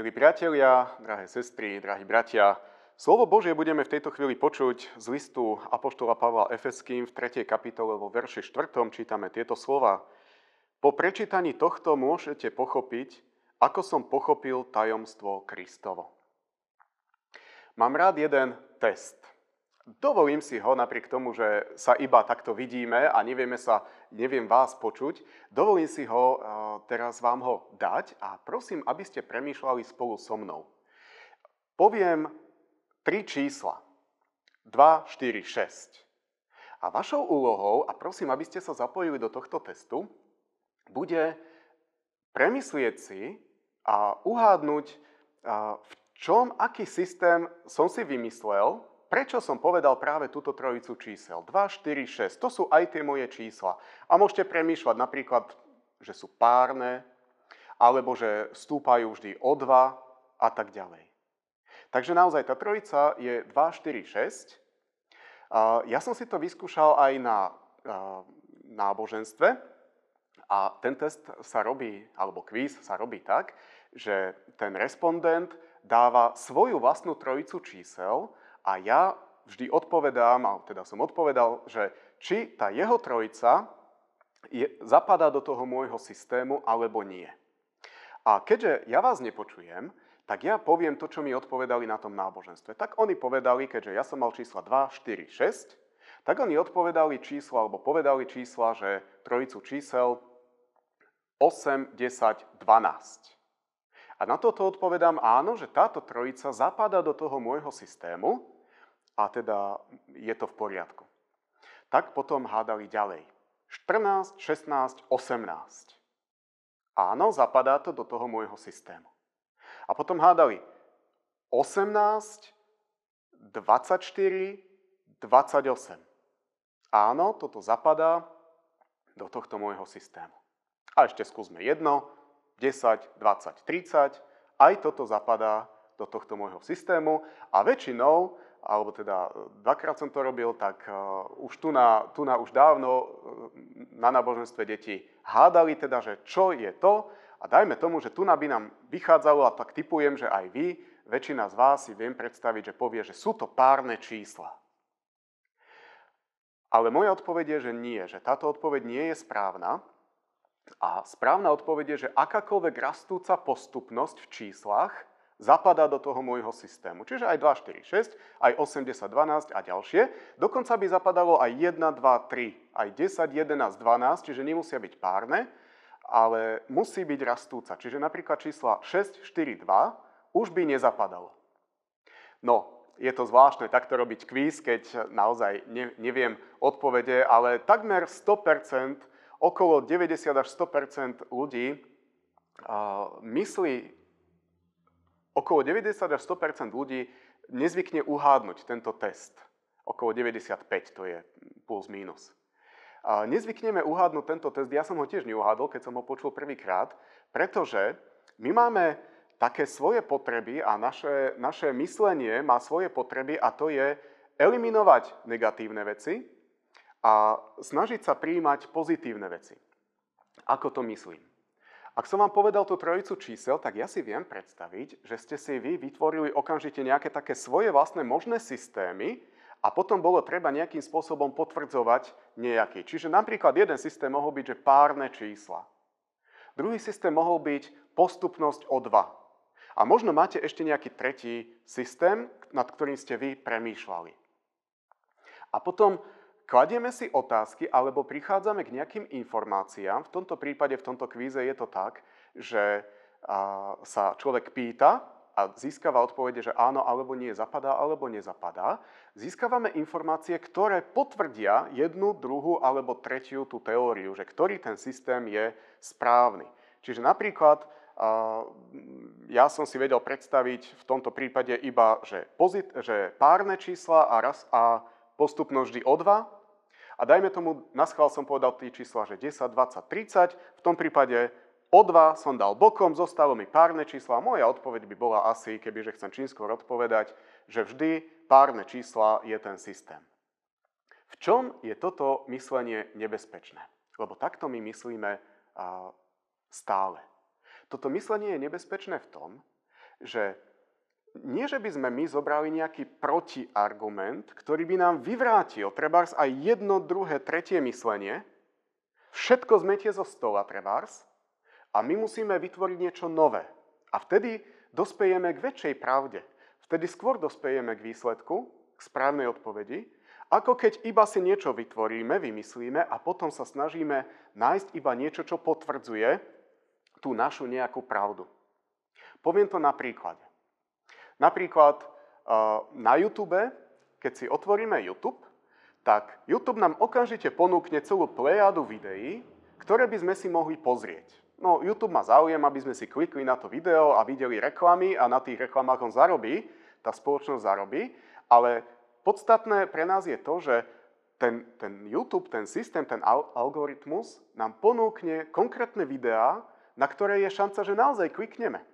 Milí priatelia, drahé sestry, drahí bratia, slovo Božie budeme v tejto chvíli počuť z listu Apoštola Pavla Efeským v 3. kapitole vo verši 4. čítame tieto slova. Po prečítaní tohto môžete pochopiť, ako som pochopil tajomstvo Kristovo. Mám rád jeden test. Dovolím si ho napriek tomu, že sa iba takto vidíme a nevieme sa, neviem vás počuť. Dovolím si ho, eh, teraz vám ho dať a prosím, aby ste premýšľali spolu so mnou. Poviem tri čísla. 2, 4, 6. A vašou úlohou, a prosím, aby ste sa zapojili do tohto testu, bude premyslieť si a uhádnuť, eh, v čom, aký systém som si vymyslel, prečo som povedal práve túto trojicu čísel? 2, 4, 6. To sú aj tie moje čísla. A môžete premýšľať napríklad, že sú párne, alebo že stúpajú vždy o 2 a tak ďalej. Takže naozaj tá trojica je 2, 4, 6. Ja som si to vyskúšal aj na náboženstve a ten test sa robí, alebo kvíz sa robí tak, že ten respondent dáva svoju vlastnú trojicu čísel a ja vždy odpovedám, a teda som odpovedal, že či tá jeho trojica je, zapadá do toho môjho systému alebo nie. A keďže ja vás nepočujem, tak ja poviem to, čo mi odpovedali na tom náboženstve. Tak oni povedali, keďže ja som mal čísla 2, 4, 6, tak oni odpovedali čísla, alebo povedali čísla, že trojicu čísel 8, 10, 12. A na toto odpovedám áno, že táto trojica zapadá do toho môjho systému a teda je to v poriadku. Tak potom hádali ďalej. 14, 16, 18. Áno, zapadá to do toho môjho systému. A potom hádali 18, 24, 28. Áno, toto zapadá do tohto môjho systému. A ešte skúsme jedno, 10, 20, 30. Aj toto zapadá do tohto môjho systému a väčšinou, alebo teda dvakrát som to robil, tak uh, už tu na, tu na už dávno uh, na náboženstve deti hádali teda, že čo je to a dajme tomu, že tu by nám vychádzalo a tak typujem, že aj vy, väčšina z vás si viem predstaviť, že povie, že sú to párne čísla. Ale moja odpoveď je, že nie, že táto odpoveď nie je správna, a správna odpoveď je, že akákoľvek rastúca postupnosť v číslach zapadá do toho môjho systému. Čiže aj 2, 4, 6, aj 80, 12 a ďalšie. Dokonca by zapadalo aj 1, 2, 3, aj 10, 11, 12, čiže nemusia byť párne, ale musí byť rastúca. Čiže napríklad čísla 6, 4, 2 už by nezapadalo. No, je to zvláštne takto robiť kvíz, keď naozaj neviem odpovede, ale takmer 100% okolo 90 až 100% ľudí myslí, okolo 90 až 100% ľudí nezvykne uhádnuť tento test. Okolo 95 to je plus minus. Nezvykneme uhádnuť tento test, ja som ho tiež neuhádol, keď som ho počul prvýkrát, pretože my máme také svoje potreby a naše, naše myslenie má svoje potreby a to je eliminovať negatívne veci a snažiť sa príjmať pozitívne veci. Ako to myslím? Ak som vám povedal tú trojicu čísel, tak ja si viem predstaviť, že ste si vy vytvorili okamžite nejaké také svoje vlastné možné systémy a potom bolo treba nejakým spôsobom potvrdzovať nejaký. Čiže napríklad jeden systém mohol byť, že párne čísla. Druhý systém mohol byť postupnosť o 2. A možno máte ešte nejaký tretí systém, nad ktorým ste vy premýšľali. A potom Kladieme si otázky alebo prichádzame k nejakým informáciám. V tomto prípade, v tomto kvíze je to tak, že sa človek pýta a získava odpovede, že áno alebo nie, zapadá alebo nezapadá. Získavame informácie, ktoré potvrdia jednu, druhú alebo tretiu tú teóriu, že ktorý ten systém je správny. Čiže napríklad ja som si vedel predstaviť v tomto prípade iba, že, pozit- že párne čísla a, raz, a postupnosť vždy o dva, a dajme tomu, na schvál som povedal tie čísla, že 10, 20, 30. V tom prípade o 2 som dal bokom, zostalo mi párne čísla. Moja odpoveď by bola asi, kebyže chcem čím skôr odpovedať, že vždy párne čísla je ten systém. V čom je toto myslenie nebezpečné? Lebo takto my myslíme stále. Toto myslenie je nebezpečné v tom, že nie, že by sme my zobrali nejaký protiargument, ktorý by nám vyvrátil trebárs aj jedno, druhé, tretie myslenie, všetko zmetie zo stola trebárs a my musíme vytvoriť niečo nové. A vtedy dospejeme k väčšej pravde. Vtedy skôr dospejeme k výsledku, k správnej odpovedi, ako keď iba si niečo vytvoríme, vymyslíme a potom sa snažíme nájsť iba niečo, čo potvrdzuje tú našu nejakú pravdu. Poviem to na príklade. Napríklad na YouTube, keď si otvoríme YouTube, tak YouTube nám okamžite ponúkne celú plejadu videí, ktoré by sme si mohli pozrieť. No, YouTube má záujem, aby sme si klikli na to video a videli reklamy a na tých reklamách on zarobí, tá spoločnosť zarobí, ale podstatné pre nás je to, že ten, ten YouTube, ten systém, ten algoritmus nám ponúkne konkrétne videá, na ktoré je šanca, že naozaj klikneme.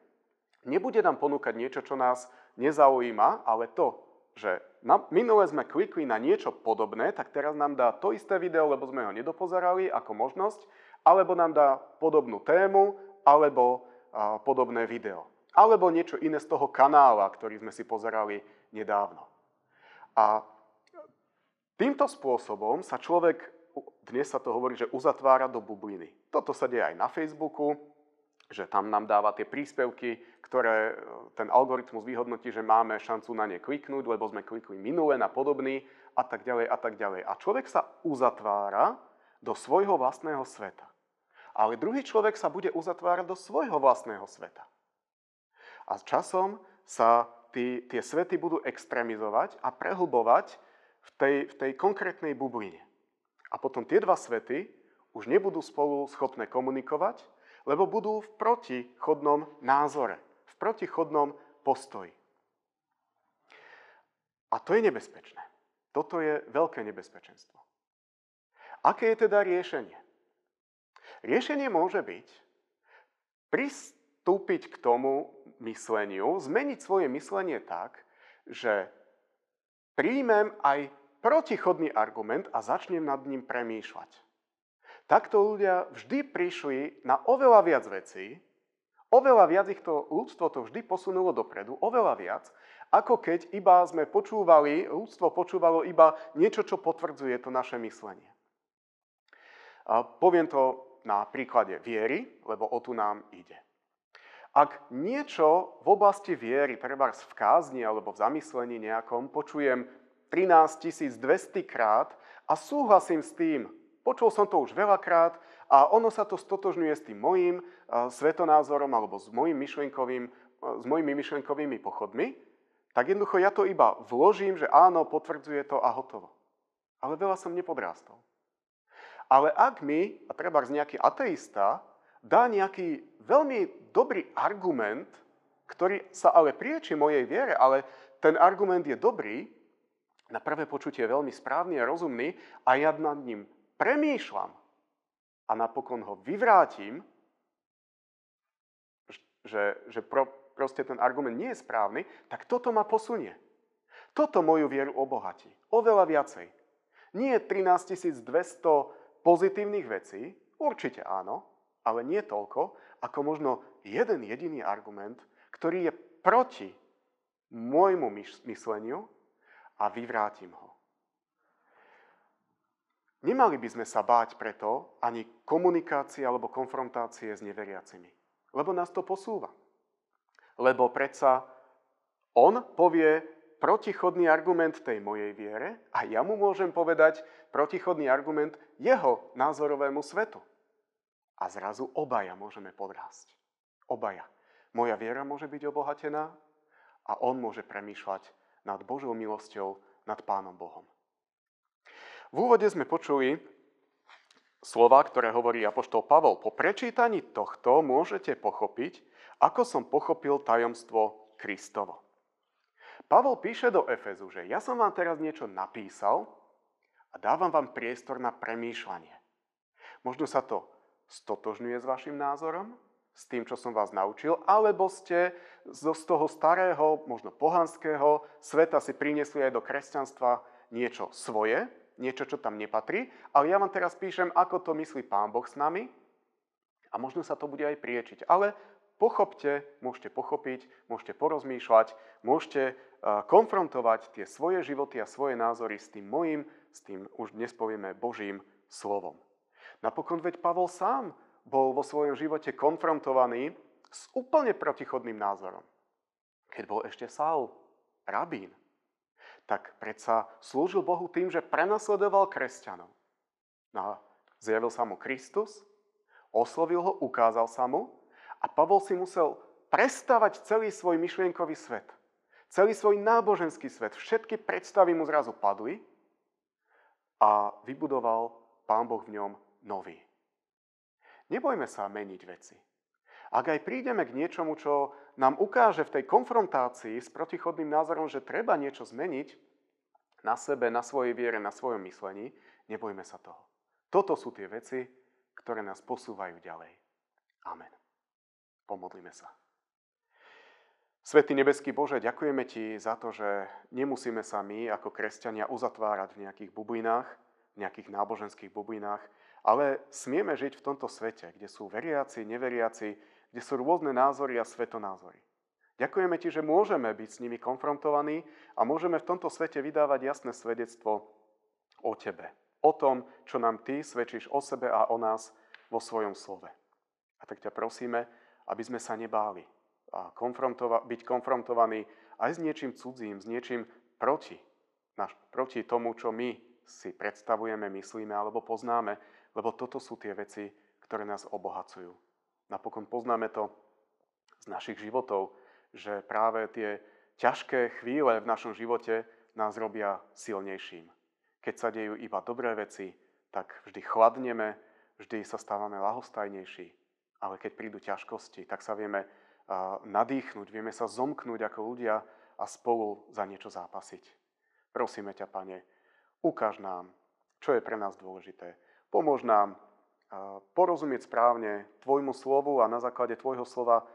Nebude nám ponúkať niečo, čo nás nezaujíma, ale to, že na, minule sme klikli na niečo podobné, tak teraz nám dá to isté video, lebo sme ho nedopozerali ako možnosť, alebo nám dá podobnú tému, alebo a, podobné video. Alebo niečo iné z toho kanála, ktorý sme si pozerali nedávno. A týmto spôsobom sa človek, dnes sa to hovorí, že uzatvára do bubliny. Toto sa deje aj na Facebooku, že tam nám dáva tie príspevky, ktoré e, ten algoritmus vyhodnotí, že máme šancu na ne kliknúť, lebo sme klikli minule na podobný a tak ďalej a tak ďalej. A človek sa uzatvára do svojho vlastného sveta. Ale druhý človek sa bude uzatvárať do svojho vlastného sveta. A časom sa tí, tie svety budú extrémizovať a prehlbovať v tej, v tej konkrétnej bubline. A potom tie dva svety už nebudú spolu schopné komunikovať, lebo budú v protichodnom názore, v protichodnom postoji. A to je nebezpečné. Toto je veľké nebezpečenstvo. Aké je teda riešenie? Riešenie môže byť pristúpiť k tomu mysleniu, zmeniť svoje myslenie tak, že príjmem aj protichodný argument a začnem nad ním premýšľať. Takto ľudia vždy prišli na oveľa viac vecí, oveľa viac ich to ľudstvo to vždy posunulo dopredu, oveľa viac, ako keď iba sme počúvali, ľudstvo počúvalo iba niečo, čo potvrdzuje to naše myslenie. A poviem to na príklade viery, lebo o tu nám ide. Ak niečo v oblasti viery, treba v kázni alebo v zamyslení nejakom, počujem 13 200 krát a súhlasím s tým, počul som to už veľakrát a ono sa to stotožňuje s tým mojim svetonázorom alebo s, mojim myšlienkovým, s mojimi myšlienkovými pochodmi, tak jednoducho ja to iba vložím, že áno, potvrdzuje to a hotovo. Ale veľa som nepodrástol. Ale ak mi, a treba nejaký ateista, dá nejaký veľmi dobrý argument, ktorý sa ale prieči mojej viere, ale ten argument je dobrý, na prvé počutie veľmi správny a rozumný a ja nad ním premýšľam a napokon ho vyvrátim, že, že pro, proste ten argument nie je správny, tak toto ma posunie. Toto moju vieru obohatí. Oveľa viacej. Nie 13 200 pozitívnych vecí, určite áno, ale nie toľko, ako možno jeden jediný argument, ktorý je proti môjmu mysleniu a vyvrátim ho. Nemali by sme sa báť preto ani komunikácie alebo konfrontácie s neveriacimi, lebo nás to posúva. Lebo predsa on povie protichodný argument tej mojej viere a ja mu môžem povedať protichodný argument jeho názorovému svetu. A zrazu obaja môžeme podrásť. Obaja. Moja viera môže byť obohatená a on môže premýšľať nad Božou milosťou, nad Pánom Bohom. V úvode sme počuli slova, ktoré hovorí Apoštol Pavol. Po prečítaní tohto môžete pochopiť, ako som pochopil tajomstvo Kristovo. Pavol píše do Efezu, že ja som vám teraz niečo napísal a dávam vám priestor na premýšľanie. Možno sa to stotožňuje s vašim názorom, s tým, čo som vás naučil, alebo ste z toho starého, možno pohanského sveta si priniesli aj do kresťanstva niečo svoje, niečo, čo tam nepatrí, ale ja vám teraz píšem, ako to myslí Pán Boh s nami a možno sa to bude aj priečiť. Ale pochopte, môžete pochopiť, môžete porozmýšľať, môžete konfrontovať tie svoje životy a svoje názory s tým mojim, s tým už dnes povieme Božím slovom. Napokon veď Pavol sám bol vo svojom živote konfrontovaný s úplne protichodným názorom. Keď bol ešte Saul, rabín, tak predsa slúžil Bohu tým, že prenasledoval kresťanov. No a zjavil sa mu Kristus, oslovil ho, ukázal sa mu a Pavol si musel prestávať celý svoj myšlienkový svet. Celý svoj náboženský svet. Všetky predstavy mu zrazu padli a vybudoval Pán Boh v ňom nový. Nebojme sa meniť veci. Ak aj prídeme k niečomu, čo nám ukáže v tej konfrontácii s protichodným názorom, že treba niečo zmeniť na sebe, na svojej viere, na svojom myslení, nebojme sa toho. Toto sú tie veci, ktoré nás posúvajú ďalej. Amen. Pomodlíme sa. Svetý nebeský Bože, ďakujeme Ti za to, že nemusíme sa my ako kresťania uzatvárať v nejakých bublinách, v nejakých náboženských bublinách, ale smieme žiť v tomto svete, kde sú veriaci, neveriaci, kde sú rôzne názory a svetonázory. Ďakujeme Ti, že môžeme byť s nimi konfrontovaní a môžeme v tomto svete vydávať jasné svedectvo o Tebe. O tom, čo nám Ty svedčíš o sebe a o nás vo svojom slove. A tak ťa prosíme, aby sme sa nebáli a konfrontova- byť konfrontovaní aj s niečím cudzím, s niečím proti, naš, proti tomu, čo my si predstavujeme, myslíme alebo poznáme, lebo toto sú tie veci, ktoré nás obohacujú. Napokon poznáme to z našich životov, že práve tie ťažké chvíle v našom živote nás robia silnejším. Keď sa dejú iba dobré veci, tak vždy chladneme, vždy sa stávame lahostajnejší. Ale keď prídu ťažkosti, tak sa vieme nadýchnuť, vieme sa zomknúť ako ľudia a spolu za niečo zápasiť. Prosíme ťa, Pane, ukáž nám, čo je pre nás dôležité. Pomôž nám porozumieť správne Tvojmu slovu a na základe Tvojho slova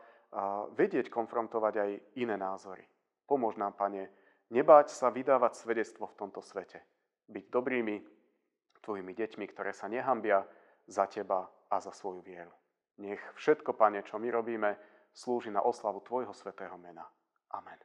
vedieť konfrontovať aj iné názory. Pomôž nám, Pane, nebáť sa vydávať svedectvo v tomto svete. Byť dobrými Tvojimi deťmi, ktoré sa nehambia za Teba a za svoju vieru. Nech všetko, Pane, čo my robíme, slúži na oslavu Tvojho svetého mena. Amen.